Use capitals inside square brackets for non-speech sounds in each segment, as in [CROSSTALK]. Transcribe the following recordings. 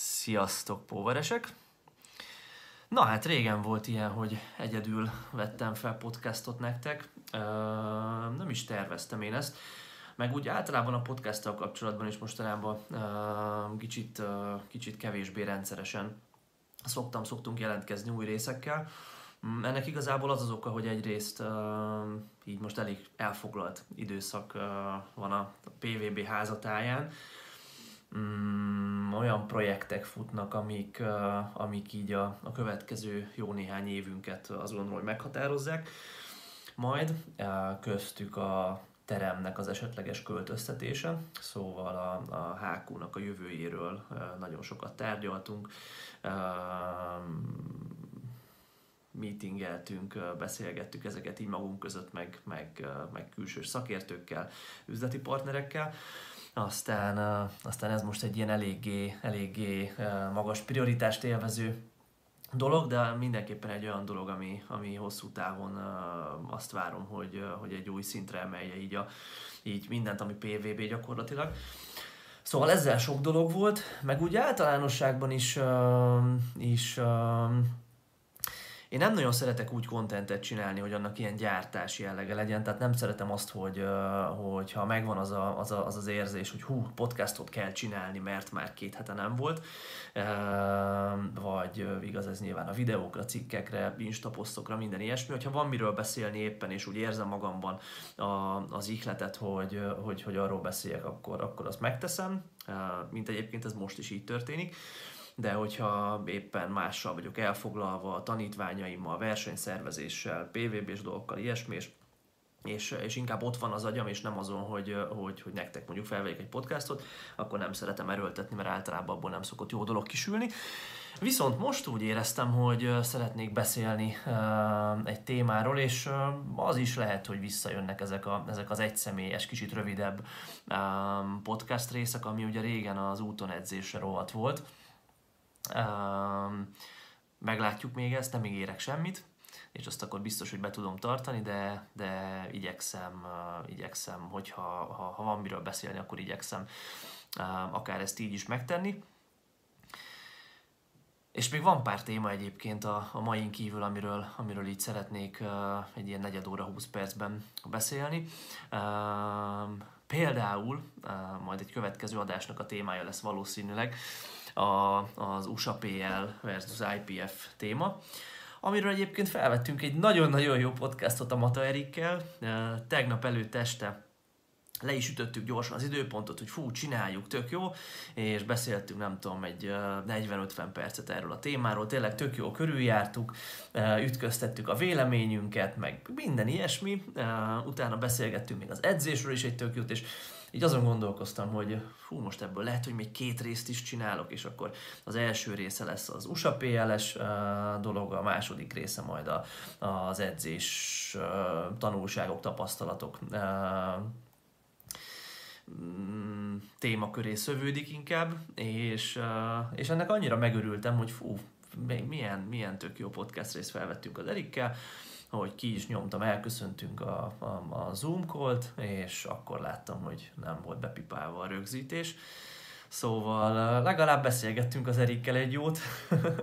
Sziasztok, póveresek! Na hát régen volt ilyen, hogy egyedül vettem fel podcastot nektek. Ö, nem is terveztem én ezt. Meg úgy általában a podcasttal kapcsolatban is mostanában ö, kicsit, ö, kicsit kevésbé rendszeresen szoktam, szoktunk jelentkezni új részekkel. Mm, ennek igazából az az oka, hogy egyrészt így most elég elfoglalt időszak van a PVB házatáján, mm, olyan projektek futnak, amik, uh, amik így a, a következő jó néhány évünket azt gondolom, hogy meghatározzák. Majd uh, köztük a teremnek az esetleges költöztetése, szóval a, a HQ-nak a jövőjéről uh, nagyon sokat tárgyaltunk, uh, meetingeltünk, beszélgettük ezeket így magunk között, meg, meg, meg külsős szakértőkkel, üzleti partnerekkel. Aztán, aztán ez most egy ilyen eléggé, eléggé magas prioritást élvező dolog, de mindenképpen egy olyan dolog, ami, ami hosszú távon azt várom, hogy, hogy egy új szintre emelje így, a, így mindent, ami PVB gyakorlatilag. Szóval ezzel sok dolog volt, meg úgy általánosságban is, is én nem nagyon szeretek úgy kontentet csinálni, hogy annak ilyen gyártási jellege legyen, tehát nem szeretem azt, hogy, ha megvan az, a, az, a, az az érzés, hogy hú, podcastot kell csinálni, mert már két hete nem volt, vagy igaz ez nyilván a videókra, cikkekre, instaposztokra, minden ilyesmi, hogyha van miről beszélni éppen, és úgy érzem magamban a, az ihletet, hogy, hogy, hogy arról beszéljek, akkor, akkor azt megteszem, mint egyébként ez most is így történik de hogyha éppen mással vagyok elfoglalva, a tanítványaimmal, versenyszervezéssel, PVB-s dolgokkal, ilyesmi, és és, és inkább ott van az agyam, és nem azon, hogy, hogy, hogy nektek mondjuk felvegyek egy podcastot, akkor nem szeretem erőltetni, mert általában abból nem szokott jó dolog kisülni. Viszont most úgy éreztem, hogy szeretnék beszélni egy témáról, és az is lehet, hogy visszajönnek ezek, a, ezek az egyszemélyes, kicsit rövidebb podcast részek, ami ugye régen az úton edzésre rohadt volt meglátjuk még ezt, nem ígérek semmit, és azt akkor biztos, hogy be tudom tartani, de, de igyekszem, igyekszem, hogyha ha, ha van miről beszélni, akkor igyekszem akár ezt így is megtenni. És még van pár téma egyébként a, a main kívül, amiről, amiről így szeretnék uh, egy ilyen negyed óra, 20 percben beszélni. Uh, például, uh, majd egy következő adásnak a témája lesz valószínűleg, a, az USA PL versus IPF téma, amiről egyébként felvettünk egy nagyon-nagyon jó podcastot a Mata Erikkel, tegnap előtt este le is ütöttük gyorsan az időpontot, hogy fú, csináljuk, tök jó, és beszéltünk, nem tudom, egy 40-50 percet erről a témáról, tényleg tök jó körüljártuk, ütköztettük a véleményünket, meg minden ilyesmi, utána beszélgettünk még az edzésről is egy tök jót, és így azon gondolkoztam, hogy hú, most ebből lehet, hogy még két részt is csinálok, és akkor az első része lesz az USA PLS dolog, a második része majd a, az edzés tanulságok, tapasztalatok uh, témaköré szövődik inkább, és, és ennek annyira megörültem, hogy fú, milyen, milyen tök jó podcast részt felvettünk az Erikkel, ahogy ki is nyomtam, elköszöntünk a, a, a Zoom call és akkor láttam, hogy nem volt bepipálva a rögzítés. Szóval legalább beszélgettünk az Erikkel egy jót,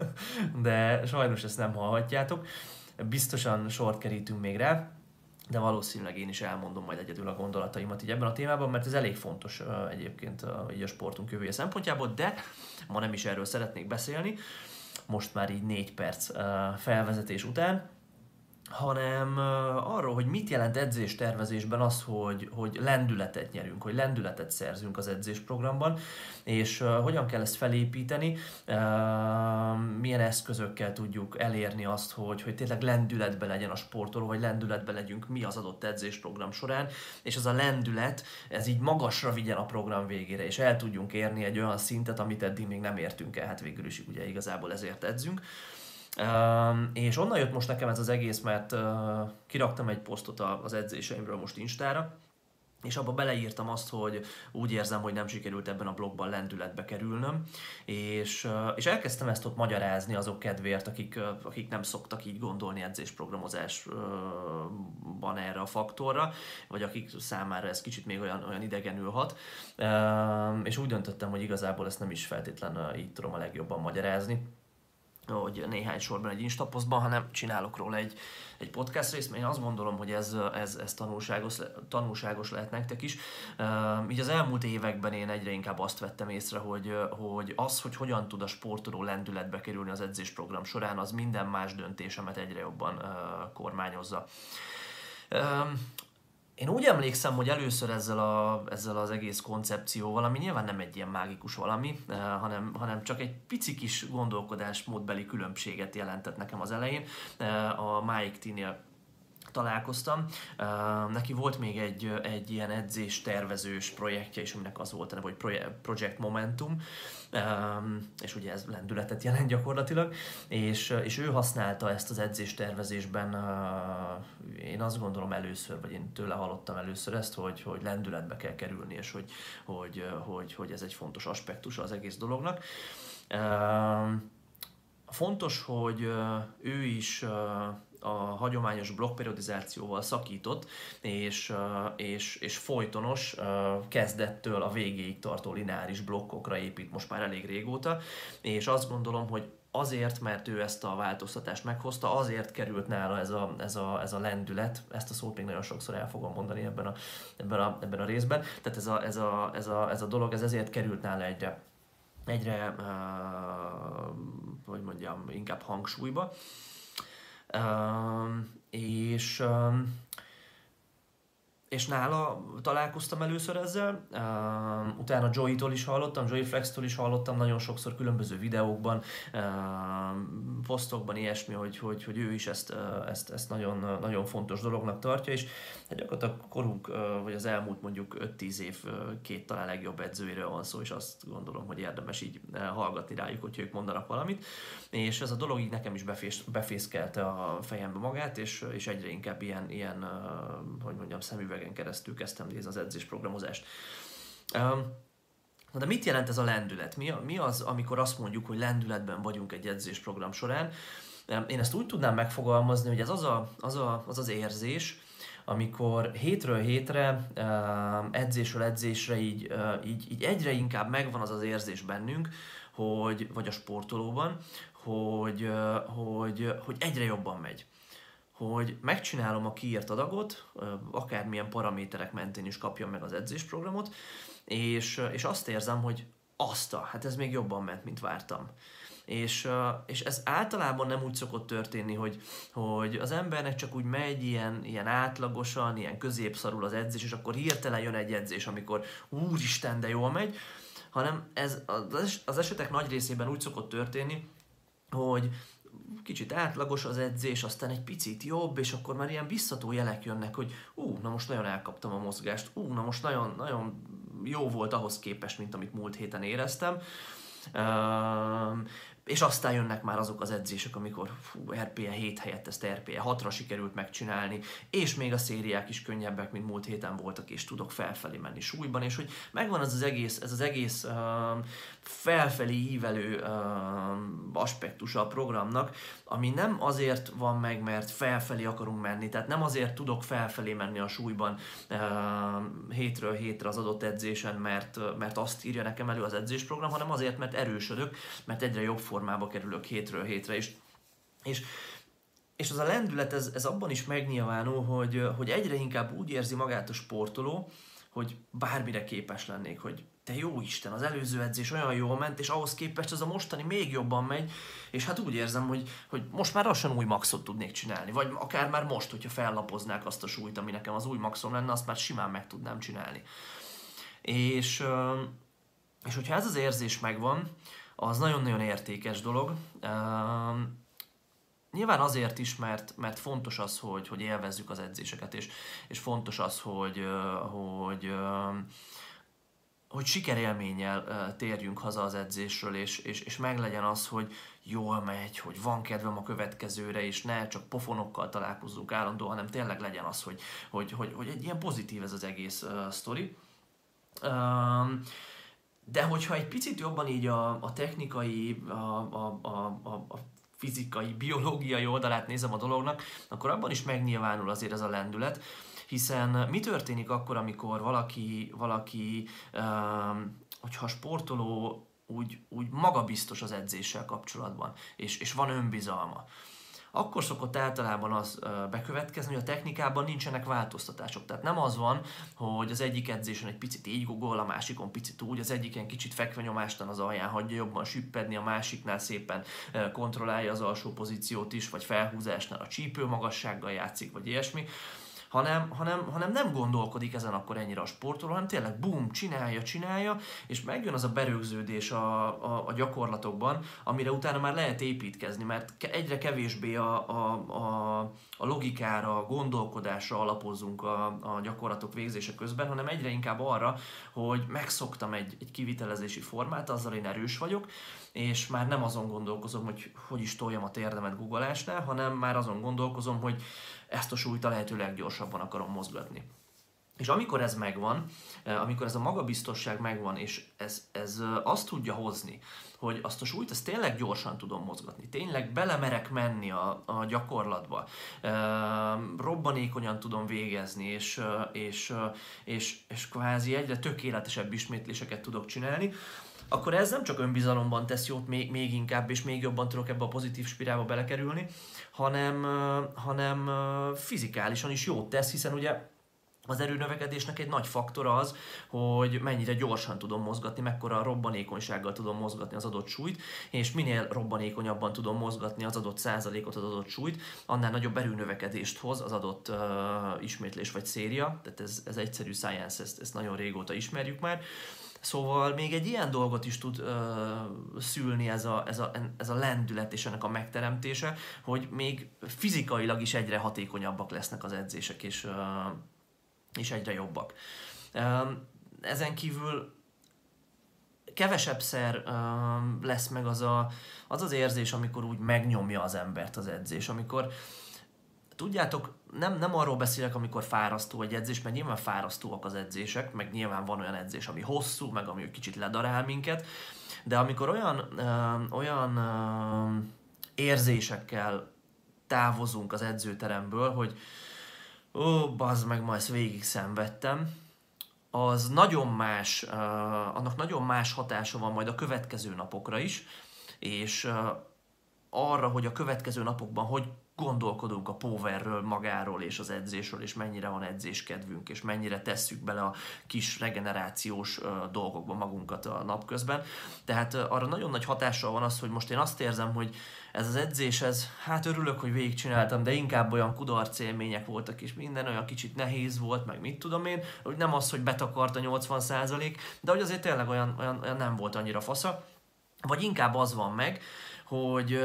[LAUGHS] de sajnos ezt nem hallhatjátok. Biztosan sort kerítünk még rá, de valószínűleg én is elmondom majd egyedül a gondolataimat így ebben a témában, mert ez elég fontos egyébként így a sportunk jövője szempontjából, de ma nem is erről szeretnék beszélni, most már így négy perc felvezetés után, hanem arról, hogy mit jelent edzéstervezésben az, hogy, hogy lendületet nyerünk, hogy lendületet szerzünk az edzésprogramban, és hogyan kell ezt felépíteni, milyen eszközökkel tudjuk elérni azt, hogy, hogy tényleg lendületbe legyen a sportoló, vagy lendületbe legyünk mi az adott edzésprogram során, és az a lendület, ez így magasra vigyen a program végére, és el tudjunk érni egy olyan szintet, amit eddig még nem értünk el, hát végül is ugye igazából ezért edzünk. És onnan jött most nekem ez az egész, mert uh, kiraktam egy posztot az edzéseimről most Instára, és abba beleírtam azt, hogy úgy érzem, hogy nem sikerült ebben a blogban lendületbe kerülnöm, és, és elkezdtem ezt ott magyarázni azok kedvéért, akik, akik nem szoktak így gondolni edzésprogramozásban erre a faktorra, vagy akik számára ez kicsit még olyan, olyan idegenül hat, és úgy döntöttem, hogy igazából ezt nem is feltétlenül így tudom a legjobban magyarázni, hogy néhány sorban egy instaposztban, hanem csinálok róla egy, egy podcast részt, mert én azt gondolom, hogy ez, ez, ez tanulságos, tanulságos lehet nektek is. Így az elmúlt években én egyre inkább azt vettem észre, hogy, hogy az, hogy hogyan tud a sportoló lendületbe kerülni az edzésprogram során, az minden más döntésemet egyre jobban kormányozza. Én úgy emlékszem, hogy először ezzel, a, ezzel az egész koncepcióval, ami nyilván nem egy ilyen mágikus valami, eh, hanem, hanem csak egy pici kis gondolkodásmódbeli különbséget jelentett nekem az elején. Eh, a Mike T-nél találkoztam. Uh, neki volt még egy, egy ilyen edzés tervezős projektje is, aminek az volt a neve, hogy Project Momentum, um, és ugye ez lendületet jelent gyakorlatilag, és, és ő használta ezt az edzés tervezésben, uh, én azt gondolom először, vagy én tőle hallottam először ezt, hogy, hogy lendületbe kell kerülni, és hogy, hogy, hogy, hogy ez egy fontos aspektus az egész dolognak. Fontos, hogy ő is a hagyományos blokkperiodizációval szakított, és, és, és folytonos kezdettől a végéig tartó lineáris blokkokra épít most már elég régóta, és azt gondolom, hogy azért, mert ő ezt a változtatást meghozta, azért került nála ez a, ez a, ez a lendület, ezt a szót még nagyon sokszor el fogom mondani ebben a, ebben a, ebben a részben, tehát ez a, ez, a, ez, a, ez a dolog, ez ezért került nála egyre, egyre uh, hogy mondjam, inkább hangsúlyba, és és nála találkoztam először ezzel, uh, utána Joey-tól is hallottam, Joey Flex-től is hallottam nagyon sokszor különböző videókban, uh, posztokban ilyesmi, hogy, hogy, hogy ő is ezt, uh, ezt, ezt nagyon, nagyon fontos dolognak tartja, és hát gyakorlatilag korunk, uh, vagy az elmúlt mondjuk 5-10 év uh, két talán legjobb edzőire van szó, és azt gondolom, hogy érdemes így uh, hallgatni rájuk, hogy ők mondanak valamit, és ez a dolog így nekem is befés, befészkelte a fejembe magát, és, és egyre inkább ilyen, ilyen uh, hogy mondjam, szemüvegen éveken keresztül kezdtem nézni az edzésprogramozást. Na de mit jelent ez a lendület? Mi, mi az, amikor azt mondjuk, hogy lendületben vagyunk egy edzésprogram során? Én ezt úgy tudnám megfogalmazni, hogy ez az a, az, a, az, az érzés, amikor hétről hétre, edzésről edzésre így, így, így egyre inkább megvan az az érzés bennünk, hogy, vagy a sportolóban, hogy, hogy, hogy egyre jobban megy hogy megcsinálom a kiírt adagot, akármilyen paraméterek mentén is kapjam meg az edzésprogramot, és, és azt érzem, hogy azt hát ez még jobban ment, mint vártam. És, és ez általában nem úgy szokott történni, hogy, hogy az embernek csak úgy megy ilyen, ilyen átlagosan, ilyen középszarul az edzés, és akkor hirtelen jön egy edzés, amikor úristen, de jól megy, hanem ez az esetek nagy részében úgy szokott történni, hogy kicsit átlagos az edzés, aztán egy picit jobb, és akkor már ilyen visszató jelek jönnek, hogy ú, na most nagyon elkaptam a mozgást, ú, na most nagyon, nagyon jó volt ahhoz képest, mint amit múlt héten éreztem és aztán jönnek már azok az edzések, amikor fú, RPE 7 helyett ezt RPE 6-ra sikerült megcsinálni, és még a szériák is könnyebbek, mint múlt héten voltak, és tudok felfelé menni súlyban, és hogy megvan az az egész, ez az egész uh, felfelé ívelő uh, aspektusa a programnak, ami nem azért van meg, mert felfelé akarunk menni, tehát nem azért tudok felfelé menni a súlyban uh, hétről hétre az adott edzésen, mert, mert azt írja nekem elő az edzésprogram, hanem azért, mert erősödök, mert egyre jobb formába kerülök hétről hétre, és, és és az a lendület, ez, ez abban is megnyilvánul, hogy, hogy egyre inkább úgy érzi magát a sportoló, hogy bármire képes lennék, hogy te jó Isten, az előző edzés olyan jól ment, és ahhoz képest az a mostani még jobban megy, és hát úgy érzem, hogy, hogy most már lassan új maxot tudnék csinálni, vagy akár már most, hogyha fellapoznák azt a súlyt, ami nekem az új maxom lenne, azt már simán meg tudnám csinálni. És, és hogyha ez az érzés megvan, az nagyon-nagyon értékes dolog. Uh, nyilván azért is, mert, mert fontos az, hogy, hogy élvezzük az edzéseket, és, és fontos az, hogy, hogy, hogy sikerélménnyel térjünk haza az edzésről, és, és, és meglegyen az, hogy jól megy, hogy van kedvem a következőre, és ne csak pofonokkal találkozzunk állandóan, hanem tényleg legyen az, hogy, hogy, hogy, hogy egy ilyen pozitív ez az egész uh, sztori. Um, de hogyha egy picit jobban így a, a technikai, a, a, a, a, fizikai, biológiai oldalát nézem a dolognak, akkor abban is megnyilvánul azért ez a lendület, hiszen mi történik akkor, amikor valaki, valaki um, hogyha sportoló úgy, úgy magabiztos az edzéssel kapcsolatban, és, és van önbizalma, akkor szokott általában az bekövetkezni, hogy a technikában nincsenek változtatások. Tehát nem az van, hogy az egyik edzésen egy picit így gugol, a másikon picit úgy, az egyiken kicsit fekvenyomástan az alján hagyja jobban süppedni, a másiknál szépen kontrollálja az alsó pozíciót is, vagy felhúzásnál a csípő magassággal játszik, vagy ilyesmi hanem, hanem, hanem nem gondolkodik ezen akkor ennyire a sportoló, hanem tényleg bum, csinálja, csinálja, és megjön az a berögződés a, a, a gyakorlatokban, amire utána már lehet építkezni, mert egyre kevésbé a, a, a, a logikára, a gondolkodásra alapozunk a, a gyakorlatok végzése közben, hanem egyre inkább arra, hogy megszoktam egy, egy kivitelezési formát, azzal én erős vagyok, és már nem azon gondolkozom, hogy hogy is toljam a térdemet googolásnál, hanem már azon gondolkozom, hogy ezt a súlyt a lehető leggyorsabban akarom mozgatni. És amikor ez megvan, eh, amikor ez a magabiztosság megvan, és ez, ez eh, azt tudja hozni, hogy azt a súlyt ezt tényleg gyorsan tudom mozgatni, tényleg belemerek menni a, a gyakorlatba, e, robbanékonyan tudom végezni, és, és, és, és kvázi egyre tökéletesebb ismétléseket tudok csinálni, akkor ez nem csak önbizalomban tesz jót, még, még inkább és még jobban tudok ebbe a pozitív spirálba belekerülni, hanem, hanem fizikálisan is jót tesz, hiszen ugye az erőnövekedésnek egy nagy faktor az, hogy mennyire gyorsan tudom mozgatni, mekkora robbanékonysággal tudom mozgatni az adott súlyt, és minél robbanékonyabban tudom mozgatni az adott százalékot, az adott súlyt, annál nagyobb erőnövekedést hoz az adott uh, ismétlés vagy széria, tehát ez, ez egyszerű science, ezt, ezt nagyon régóta ismerjük már. Szóval még egy ilyen dolgot is tud uh, szülni ez a, ez, a, ez a lendület és ennek a megteremtése, hogy még fizikailag is egyre hatékonyabbak lesznek az edzések, és, uh, és egyre jobbak. Ezen kívül kevesebb szer lesz meg az, a, az az érzés, amikor úgy megnyomja az embert az edzés, amikor Tudjátok, nem, nem arról beszélek, amikor fárasztó egy edzés, mert nyilván fárasztóak az edzések, meg nyilván van olyan edzés, ami hosszú, meg ami kicsit ledarál minket, de amikor olyan, ö, olyan ö, érzésekkel távozunk az edzőteremből, hogy ó, bazd meg, ma ezt végig szenvedtem, az nagyon más, uh, annak nagyon más hatása van majd a következő napokra is, és uh, arra, hogy a következő napokban hogy gondolkodunk a powerről, magáról és az edzésről, és mennyire van edzéskedvünk, és mennyire tesszük bele a kis regenerációs dolgokba magunkat a napközben. Tehát arra nagyon nagy hatással van az, hogy most én azt érzem, hogy ez az edzés, ez, hát örülök, hogy végigcsináltam, de inkább olyan kudarc élmények voltak, és minden olyan kicsit nehéz volt, meg mit tudom én, hogy nem az, hogy betakart a 80% de hogy azért tényleg olyan, olyan, olyan nem volt annyira fasza, vagy inkább az van meg, hogy,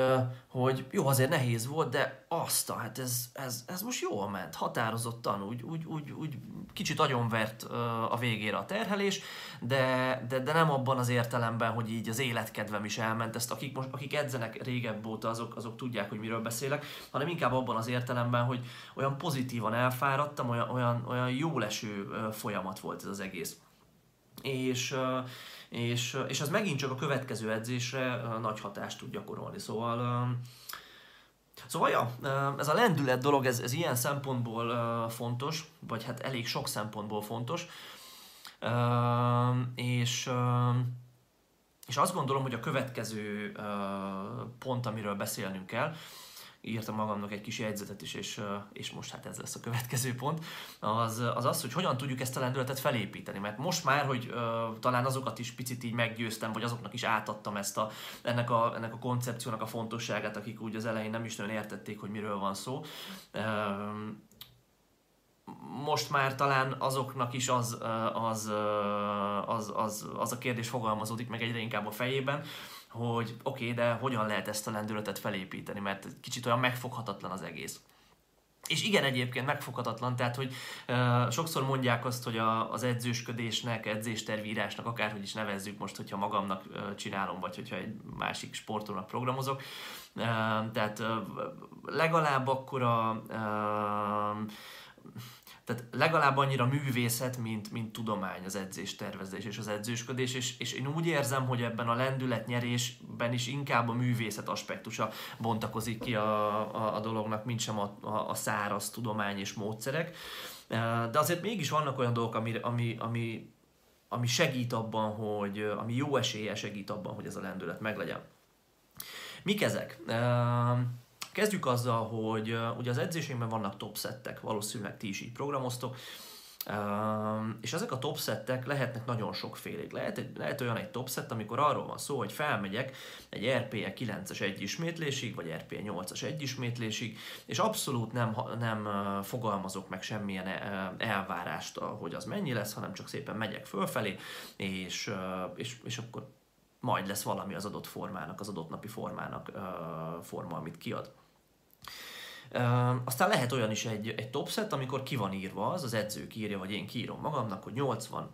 hogy jó, azért nehéz volt, de azt, hát ez, ez, ez most jól ment, határozottan, úgy, úgy, úgy, úgy kicsit agyonvert a végére a terhelés, de, de, de nem abban az értelemben, hogy így az életkedvem is elment, ezt akik, most, akik edzenek régebb óta, azok, azok tudják, hogy miről beszélek, hanem inkább abban az értelemben, hogy olyan pozitívan elfáradtam, olyan, olyan, olyan jó leső folyamat volt ez az egész. És, és, és az megint csak a következő edzésre nagy hatást tud gyakorolni. Szóval Szóval ja, ez a lendület dolog, ez, ez ilyen szempontból fontos, vagy hát elég sok szempontból fontos, és, és azt gondolom, hogy a következő pont, amiről beszélnünk kell, írtam magamnak egy kis jegyzetet is, és, és most hát ez lesz a következő pont, az, az az, hogy hogyan tudjuk ezt a lendületet felépíteni. Mert most már, hogy uh, talán azokat is picit így meggyőztem, vagy azoknak is átadtam ezt a, ennek, a, ennek a koncepciónak a fontosságát, akik úgy az elején nem is nagyon értették, hogy miről van szó. Uh, most már talán azoknak is az, az, az, az, az a kérdés fogalmazódik meg egyre inkább a fejében, hogy oké, okay, de hogyan lehet ezt a lendületet felépíteni, mert kicsit olyan megfoghatatlan az egész. és igen, egyébként megfoghatatlan, tehát hogy uh, sokszor mondják azt, hogy a, az edzősködésnek, edzéstervírásnak, akárhogy is nevezzük most, hogyha magamnak uh, csinálom, vagy hogyha egy másik sportolónak programozok. Uh, tehát uh, legalább akkor a uh, tehát legalább annyira művészet, mint, mint tudomány az edzés tervezés és az edzősködés, és, és én úgy érzem, hogy ebben a lendületnyerésben is inkább a művészet aspektusa bontakozik ki a, a, a dolognak, mint sem a, a, a száraz tudomány és módszerek. De azért mégis vannak olyan dolgok, ami, ami, ami, ami segít abban, hogy ami jó esélye segít abban, hogy ez a lendület meglegyen. Mik ezek? Kezdjük azzal, hogy ugye az edzésünkben vannak top settek, valószínűleg ti is így programoztok, és ezek a top settek lehetnek nagyon sokfélék. Lehet, lehet olyan egy top set, amikor arról van szó, hogy felmegyek egy RPE 9-es egy ismétlésig, vagy RPE 8-as egy ismétlésig, és abszolút nem, nem fogalmazok meg semmilyen elvárást, hogy az mennyi lesz, hanem csak szépen megyek fölfelé, és, és, és akkor majd lesz valami az adott formának, az adott napi formának forma, amit kiad. Aztán lehet olyan is egy, egy topset, amikor ki van írva az, az edző írja, vagy én kiírom magamnak, hogy 80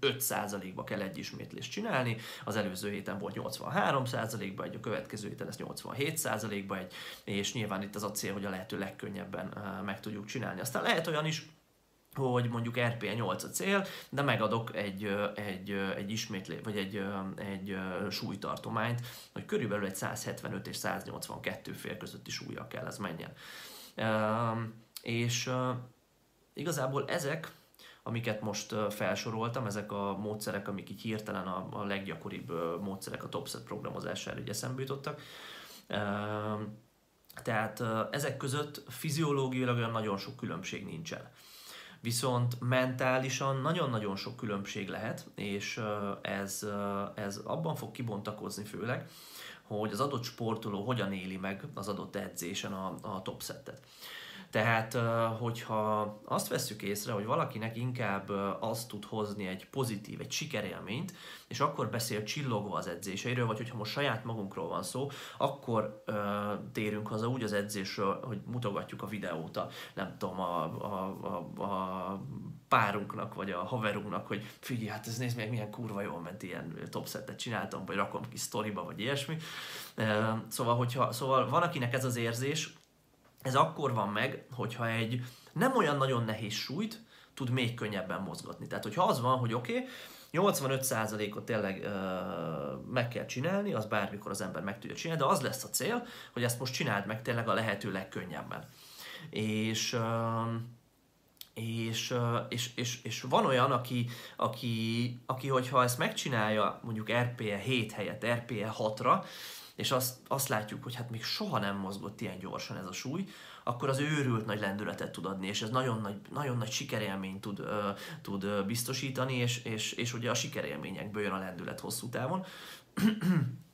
5%-ba kell egy ismétlést csinálni, az előző héten volt 83%-ba egy, a következő héten lesz 87%-ba egy, és nyilván itt az a cél, hogy a lehető legkönnyebben meg tudjuk csinálni. Aztán lehet olyan is, hogy mondjuk RPE 8 a cél, de megadok egy, egy, egy ismétlé, vagy egy, egy súlytartományt, hogy körülbelül egy 175 és 182 fél közötti súlya kell ez menjen. És igazából ezek, amiket most felsoroltam, ezek a módszerek, amik így hirtelen a, a leggyakoribb módszerek a topset programozására így eszembe jutottak. Tehát ezek között fiziológiailag olyan nagyon sok különbség nincsen viszont mentálisan nagyon-nagyon sok különbség lehet, és ez, ez abban fog kibontakozni főleg, hogy az adott sportoló hogyan éli meg az adott edzésen a, a top settet. Tehát, hogyha azt vesszük észre, hogy valakinek inkább azt tud hozni egy pozitív, egy sikerélményt, és akkor beszél csillogva az edzéseiről, vagy hogyha most saját magunkról van szó, akkor uh, térünk haza úgy az edzésről, hogy mutogatjuk a videót a, nem tudom, a, a, a, a párunknak, vagy a haverunknak, hogy figyelj, hát ez nézd meg, milyen kurva jól ment, ilyen topsettet csináltam, vagy rakom ki sztoriba, vagy ilyesmi. Szóval, hogyha, szóval van, akinek ez az érzés, ez akkor van meg, hogyha egy nem olyan nagyon nehéz súlyt tud még könnyebben mozgatni. Tehát, hogyha az van, hogy oké, okay, 85%-ot tényleg uh, meg kell csinálni, az bármikor az ember meg tudja csinálni, de az lesz a cél, hogy ezt most csináld meg tényleg a lehető legkönnyebben. És uh, és, és, és, és van olyan, aki, aki, aki, hogyha ezt megcsinálja mondjuk RPE 7 helyett RPE 6-ra, és azt, azt látjuk, hogy hát még soha nem mozgott ilyen gyorsan ez a súly, akkor az őrült nagy lendületet tud adni, és ez nagyon nagy, nagyon nagy sikerélményt tud, uh, tud biztosítani, és, és, és ugye a sikerélményekből jön a lendület hosszú távon. [CLEARS THROAT]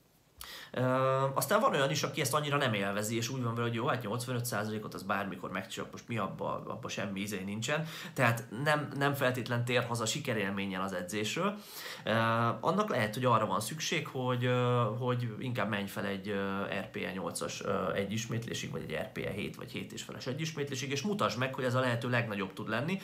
Aztán van olyan is, aki ezt annyira nem élvezi, és úgy van vele, hogy jó, hát 85%-ot az bármikor megcsinálok, most mi abba, abba semmi izé nincsen. Tehát nem, nem feltétlen tér haza sikerélménnyel az edzésről. Annak lehet, hogy arra van szükség, hogy, hogy inkább menj fel egy RPE 8-as uh, egy ismétlésig, vagy egy RPE 7 vagy 7 és feles egy ismétlésig, és mutasd meg, hogy ez a lehető legnagyobb tud lenni.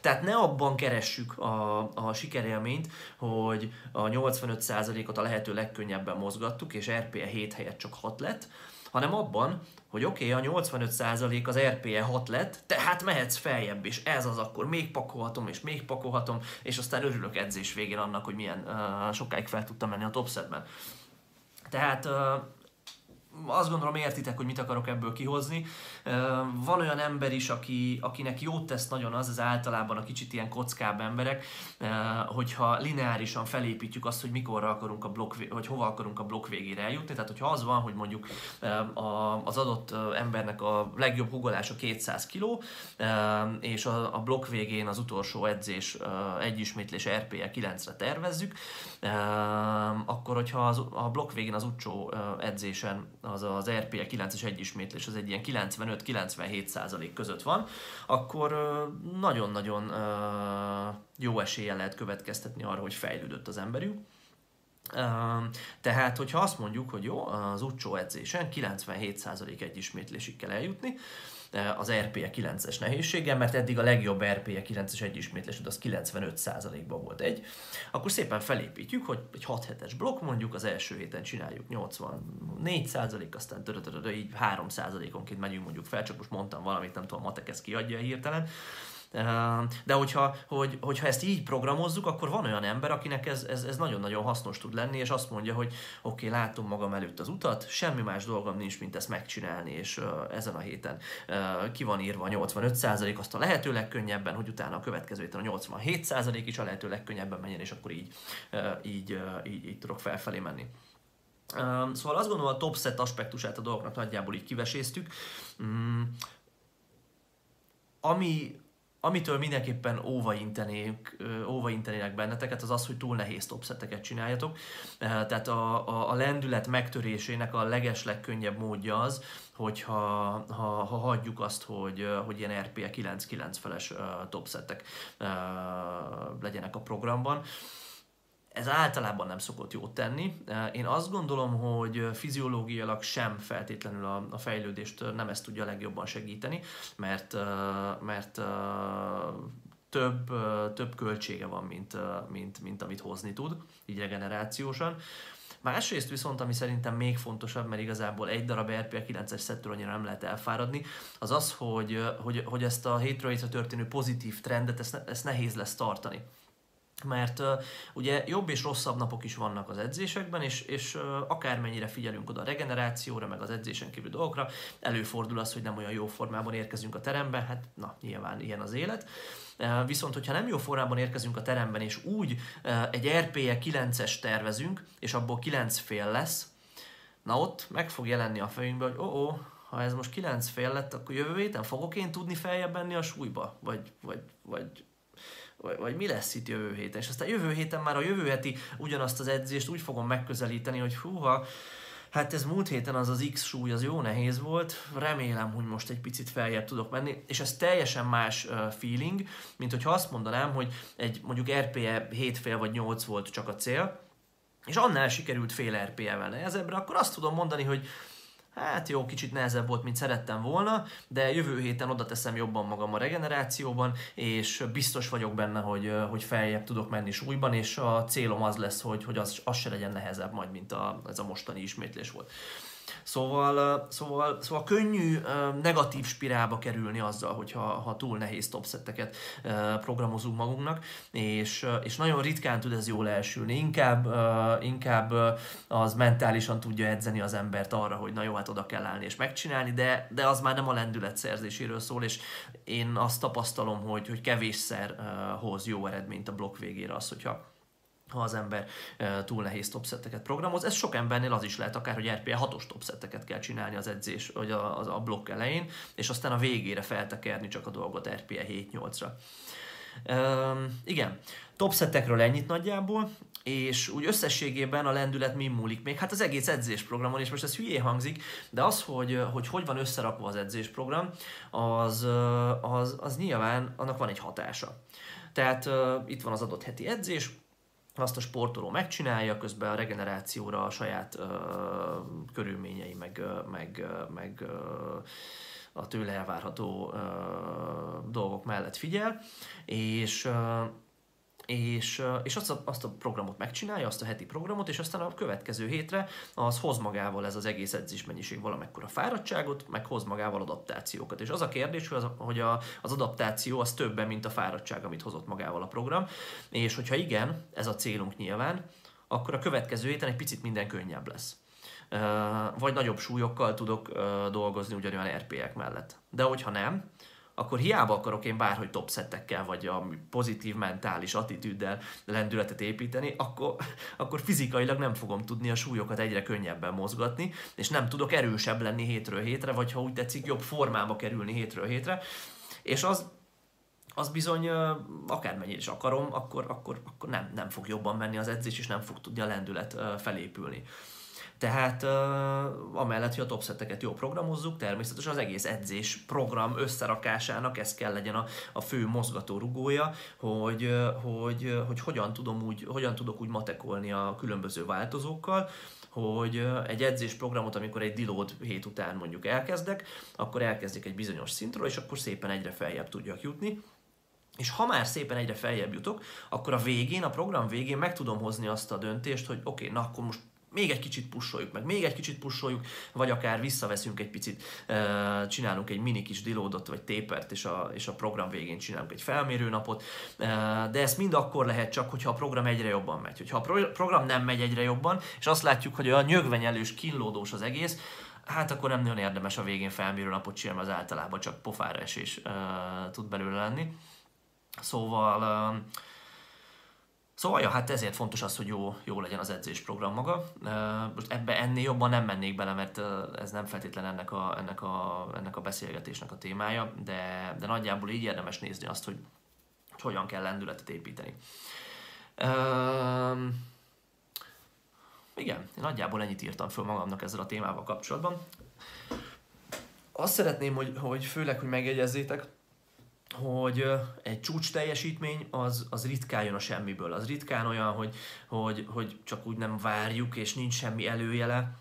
Tehát ne abban keressük a, a sikerélményt, hogy a 85%-ot a lehető legkönnyebben mozgattuk, és RPE 7 helyett csak 6 lett, hanem abban, hogy oké, okay, a 85% az RPE 6 lett, tehát mehetsz feljebb, és ez az akkor még pakolhatom, és még pakolhatom, és aztán örülök edzés végén annak, hogy milyen uh, sokáig fel tudtam menni a topsetben. Tehát uh, azt gondolom értitek, hogy mit akarok ebből kihozni. Van olyan ember is, aki, akinek jót tesz nagyon az, az általában a kicsit ilyen kockább emberek, hogyha lineárisan felépítjük azt, hogy mikorra akarunk a blokk, hogy hova akarunk a blokk végére eljutni. Tehát, hogyha az van, hogy mondjuk az adott embernek a legjobb hugolása 200 kg, és a blokk végén az utolsó edzés egy ismétlés RPE 9-re tervezzük, akkor hogyha a blokk végén az utcsó edzésen az az RPE 9-es egyismétlés az egy ilyen 95-97 százalék között van, akkor nagyon-nagyon jó esélye lehet következtetni arra, hogy fejlődött az emberünk. Tehát, hogyha azt mondjuk, hogy jó, az utcsó edzésen 97% egyismétlésig kell eljutni, az RPE 9-es nehézséggel, mert eddig a legjobb RPE 9-es egyismétlésed az 95%-ban volt egy, akkor szépen felépítjük, hogy egy 6 hetes blokk mondjuk, az első héten csináljuk 84%, aztán így 3%-onként megyünk mondjuk fel, csak most mondtam valamit, nem tudom, a matek ezt kiadja hirtelen, de hogyha, hogy, hogyha ezt így programozzuk, akkor van olyan ember, akinek ez, ez, ez nagyon-nagyon hasznos tud lenni, és azt mondja, hogy oké, okay, látom magam előtt az utat, semmi más dolgom nincs, mint ezt megcsinálni, és ezen a héten ki van írva a 85%, azt a lehető legkönnyebben, hogy utána a következő héten a 87% is a lehető legkönnyebben menjen, és akkor így, így, így, így tudok felfelé menni. Szóval azt gondolom a top set aspektusát a dolgoknak nagyjából így kiveséztük. Um, ami, amitől mindenképpen óvaintenék, óvaintenének benneteket, az az, hogy túl nehéz topszeteket csináljatok. Tehát a, a, a lendület megtörésének a leges legkönnyebb módja az, hogyha ha, ha hagyjuk azt, hogy, hogy ilyen RPE 9-9 feles topszettek legyenek a programban ez általában nem szokott jót tenni. Én azt gondolom, hogy fiziológiailag sem feltétlenül a, a fejlődést nem ezt tudja legjobban segíteni, mert, mert több, több költsége van, mint, mint, mint amit hozni tud, így regenerációsan. Másrészt viszont, ami szerintem még fontosabb, mert igazából egy darab RPA 9-es szettől annyira nem lehet elfáradni, az az, hogy, hogy, hogy ezt a hétről történő pozitív trendet, ezt, ezt nehéz lesz tartani mert uh, ugye jobb és rosszabb napok is vannak az edzésekben, és, és uh, akármennyire figyelünk oda a regenerációra, meg az edzésen kívül dolgokra, előfordul az, hogy nem olyan jó formában érkezünk a terembe, hát na, nyilván ilyen az élet. Uh, viszont, hogyha nem jó formában érkezünk a teremben, és úgy egy RPE 9-es tervezünk, és abból 9 fél lesz, na ott meg fog jelenni a fejünkbe, hogy ó, ha ez most 9 fél lett, akkor jövő héten fogok én tudni feljebb menni a súlyba? Vagy, vagy, vagy vagy, vagy mi lesz itt jövő héten. És aztán jövő héten már a jövő heti ugyanazt az edzést úgy fogom megközelíteni, hogy húha, Hát ez múlt héten az az X súly, az jó nehéz volt, remélem, hogy most egy picit feljebb tudok menni, és ez teljesen más feeling, mint hogyha azt mondanám, hogy egy mondjuk RPE 7 fél vagy 8 volt csak a cél, és annál sikerült fél RPE-vel nehezebbre, akkor azt tudom mondani, hogy hát jó, kicsit nehezebb volt, mint szerettem volna, de jövő héten oda teszem jobban magam a regenerációban, és biztos vagyok benne, hogy, hogy feljebb tudok menni súlyban, és a célom az lesz, hogy, hogy az, az se legyen nehezebb majd, mint a, ez a mostani ismétlés volt. Szóval, szóval, szóval könnyű negatív spirálba kerülni azzal, hogyha ha túl nehéz topszetteket programozunk magunknak, és, és nagyon ritkán tud ez jól elsülni. Inkább, inkább az mentálisan tudja edzeni az embert arra, hogy na jó, hát oda kell állni és megcsinálni, de, de az már nem a lendület szerzéséről szól, és én azt tapasztalom, hogy, hogy kevésszer hoz jó eredményt a blokk végére az, hogyha ha az ember túl nehéz topszetteket programoz. Ez sok embernél az is lehet akár, hogy RPA 6-os topszetteket kell csinálni az edzés, vagy a, a, a blokk elején, és aztán a végére feltekerni csak a dolgot RPA 7-8-ra. Um, igen, topszettekről ennyit nagyjából, és úgy összességében a lendület mi múlik még? Hát az egész edzésprogramon, és most ez hülyé hangzik, de az, hogy hogy, hogy van összerakva az edzésprogram, az, az, az nyilván annak van egy hatása. Tehát uh, itt van az adott heti edzés, azt a sportoló megcsinálja, közben a regenerációra a saját ö, körülményei, meg, meg, meg ö, a tőle elvárható ö, dolgok mellett figyel, és ö, és, és azt, a, azt a programot megcsinálja, azt a heti programot, és aztán a következő hétre az hoz magával ez az egész edzésmennyiség valamekkora fáradtságot, meg hoz magával adaptációkat. És az a kérdés, hogy, az, hogy a, az adaptáció az többen, mint a fáradtság, amit hozott magával a program, és hogyha igen, ez a célunk nyilván, akkor a következő héten egy picit minden könnyebb lesz. Vagy nagyobb súlyokkal tudok dolgozni ugyanolyan RP-ek mellett. De hogyha nem, akkor hiába akarok én bárhogy topszettekkel, vagy a pozitív mentális attitűddel lendületet építeni, akkor, akkor fizikailag nem fogom tudni a súlyokat egyre könnyebben mozgatni, és nem tudok erősebb lenni hétről hétre, vagy ha úgy tetszik, jobb formába kerülni hétről hétre, és az az bizony akármennyire is akarom, akkor, akkor, akkor nem, nem fog jobban menni az edzés, és nem fog tudni a lendület felépülni. Tehát uh, amellett, hogy a topszetteket jól programozzuk, természetesen az egész edzés program összerakásának ez kell legyen a, a fő mozgató rugója, hogy, hogy, hogy hogyan, tudom úgy, hogyan tudok úgy matekolni a különböző változókkal, hogy egy edzésprogramot, amikor egy deload hét után mondjuk elkezdek, akkor elkezdik egy bizonyos szintről, és akkor szépen egyre feljebb tudjak jutni. És ha már szépen egyre feljebb jutok, akkor a végén, a program végén meg tudom hozni azt a döntést, hogy oké, okay, na akkor most még egy kicsit pusoljuk meg, még egy kicsit pusoljuk, vagy akár visszaveszünk egy picit, csinálunk egy mini kis dilódot, vagy tépert, és a, és a program végén csinálunk egy felmérő napot, de ezt mind akkor lehet csak, hogyha a program egyre jobban megy. Hogyha a program nem megy egyre jobban, és azt látjuk, hogy a nyögvenyelős, kínlódós az egész, hát akkor nem nagyon érdemes a végén felmérő napot csinálni, az általában csak pofára esés tud belőle lenni. Szóval Szóval, ja, hát ezért fontos az, hogy jó, jó legyen az edzésprogram maga. Most ebbe ennél jobban nem mennék bele, mert ez nem feltétlen ennek a, ennek a, ennek a beszélgetésnek a témája, de, de nagyjából így érdemes nézni azt, hogy, hogy hogyan kell lendületet építeni. Um, igen, nagyjából ennyit írtam föl magamnak ezzel a témával kapcsolatban. Azt szeretném, hogy, hogy főleg, hogy megjegyezzétek, hogy egy csúcs teljesítmény az, az ritkán jön a semmiből. Az ritkán olyan, hogy, hogy, hogy csak úgy nem várjuk, és nincs semmi előjele,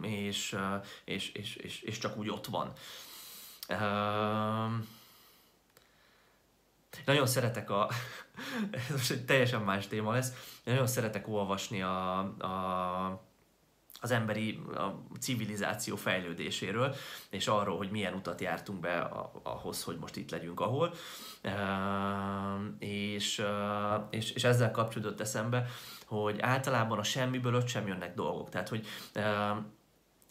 és, és, és, és, és csak úgy ott van. Nagyon szeretek a... [LAUGHS] ez most egy teljesen más téma lesz. Nagyon szeretek olvasni a, a az emberi a civilizáció fejlődéséről, és arról, hogy milyen utat jártunk be ahhoz, hogy most itt legyünk, ahol. És, és, és ezzel kapcsolódott eszembe, hogy általában a semmiből ott sem jönnek dolgok. Tehát, hogy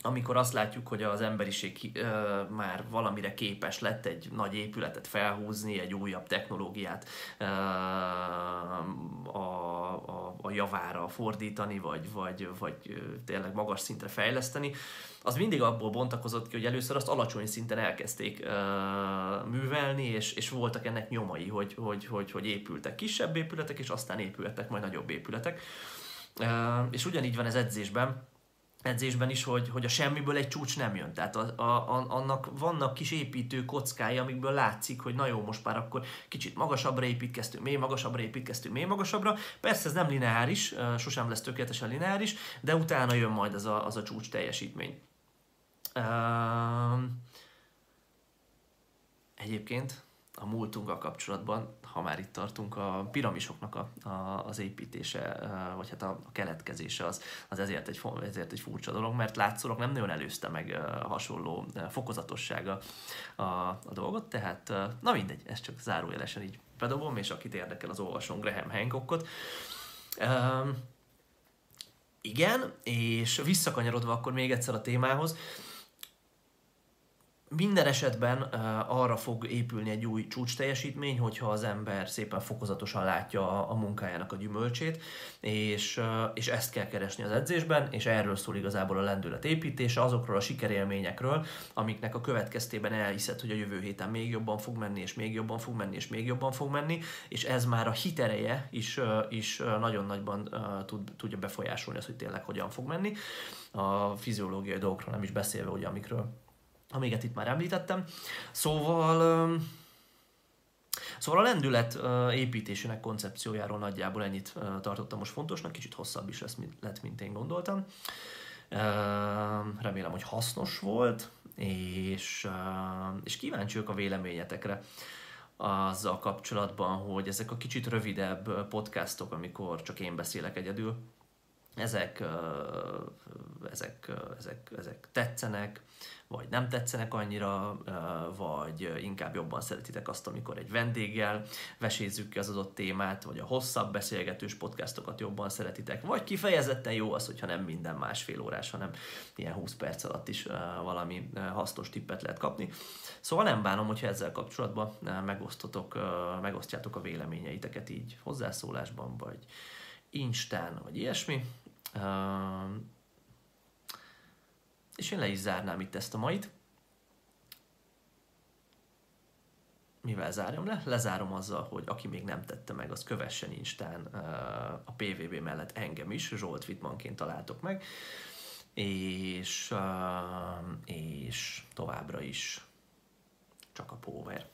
amikor azt látjuk, hogy az emberiség ö, már valamire képes lett egy nagy épületet felhúzni, egy újabb technológiát ö, a, a, a javára fordítani, vagy, vagy, vagy tényleg magas szintre fejleszteni, az mindig abból bontakozott ki, hogy először azt alacsony szinten elkezdték ö, művelni, és, és voltak ennek nyomai, hogy, hogy, hogy, hogy épültek kisebb épületek, és aztán épültek majd nagyobb épületek. Ö, és ugyanígy van ez edzésben, edzésben is, hogy, hogy a semmiből egy csúcs nem jön. Tehát a, a, annak vannak kis építő kockái, amikből látszik, hogy na jó, most már akkor kicsit magasabbra építkeztünk, még magasabbra építkeztünk, még magasabbra. Persze ez nem lineáris, sosem lesz tökéletesen lineáris, de utána jön majd az a, az a csúcs teljesítmény. Uh, egyébként a múltunkkal kapcsolatban, ha már itt tartunk, a piramisoknak a, a, az építése, vagy hát a, a keletkezése az, az ezért, egy, ezért egy furcsa dolog, mert látszólag nem nagyon előzte meg hasonló fokozatossága a, a dolgot, tehát na mindegy, ez csak zárójelesen így bedobom, és akit érdekel, az olvasom Graham Hancockot. Um, igen, és visszakanyarodva akkor még egyszer a témához, minden esetben arra fog épülni egy új csúcs teljesítmény, hogyha az ember szépen fokozatosan látja a, munkájának a gyümölcsét, és, és ezt kell keresni az edzésben, és erről szól igazából a lendület építése, azokról a sikerélményekről, amiknek a következtében elhiszed, hogy a jövő héten még jobban fog menni, és még jobban fog menni, és még jobban fog menni, és ez már a hitereje is, is nagyon nagyban tud, tudja befolyásolni azt, hogy tényleg hogyan fog menni. A fiziológiai dolgokról nem is beszélve, ugye, amikről amiket itt már említettem. Szóval, szóval a lendület építésének koncepciójáról nagyjából ennyit tartottam most fontosnak, kicsit hosszabb is lesz, lett, mint én gondoltam. Remélem, hogy hasznos volt, és, és kíváncsi a véleményetekre azzal kapcsolatban, hogy ezek a kicsit rövidebb podcastok, amikor csak én beszélek egyedül, ezek, ezek, ezek, ezek tetszenek, vagy nem tetszenek annyira, vagy inkább jobban szeretitek azt, amikor egy vendéggel vesézzük ki az adott témát, vagy a hosszabb beszélgetős podcastokat jobban szeretitek, vagy kifejezetten jó az, hogyha nem minden másfél órás, hanem ilyen 20 perc alatt is valami hasznos tippet lehet kapni. Szóval nem bánom, hogyha ezzel kapcsolatban megosztotok, megosztjátok a véleményeiteket így hozzászólásban, vagy Instán, vagy ilyesmi. És én le is zárnám itt ezt a mait. mivel zárjam le? Lezárom azzal, hogy aki még nem tette meg, az kövessen Instán a PVB mellett engem is, Zsolt Wittmanként találtok meg, és, és továbbra is csak a Power.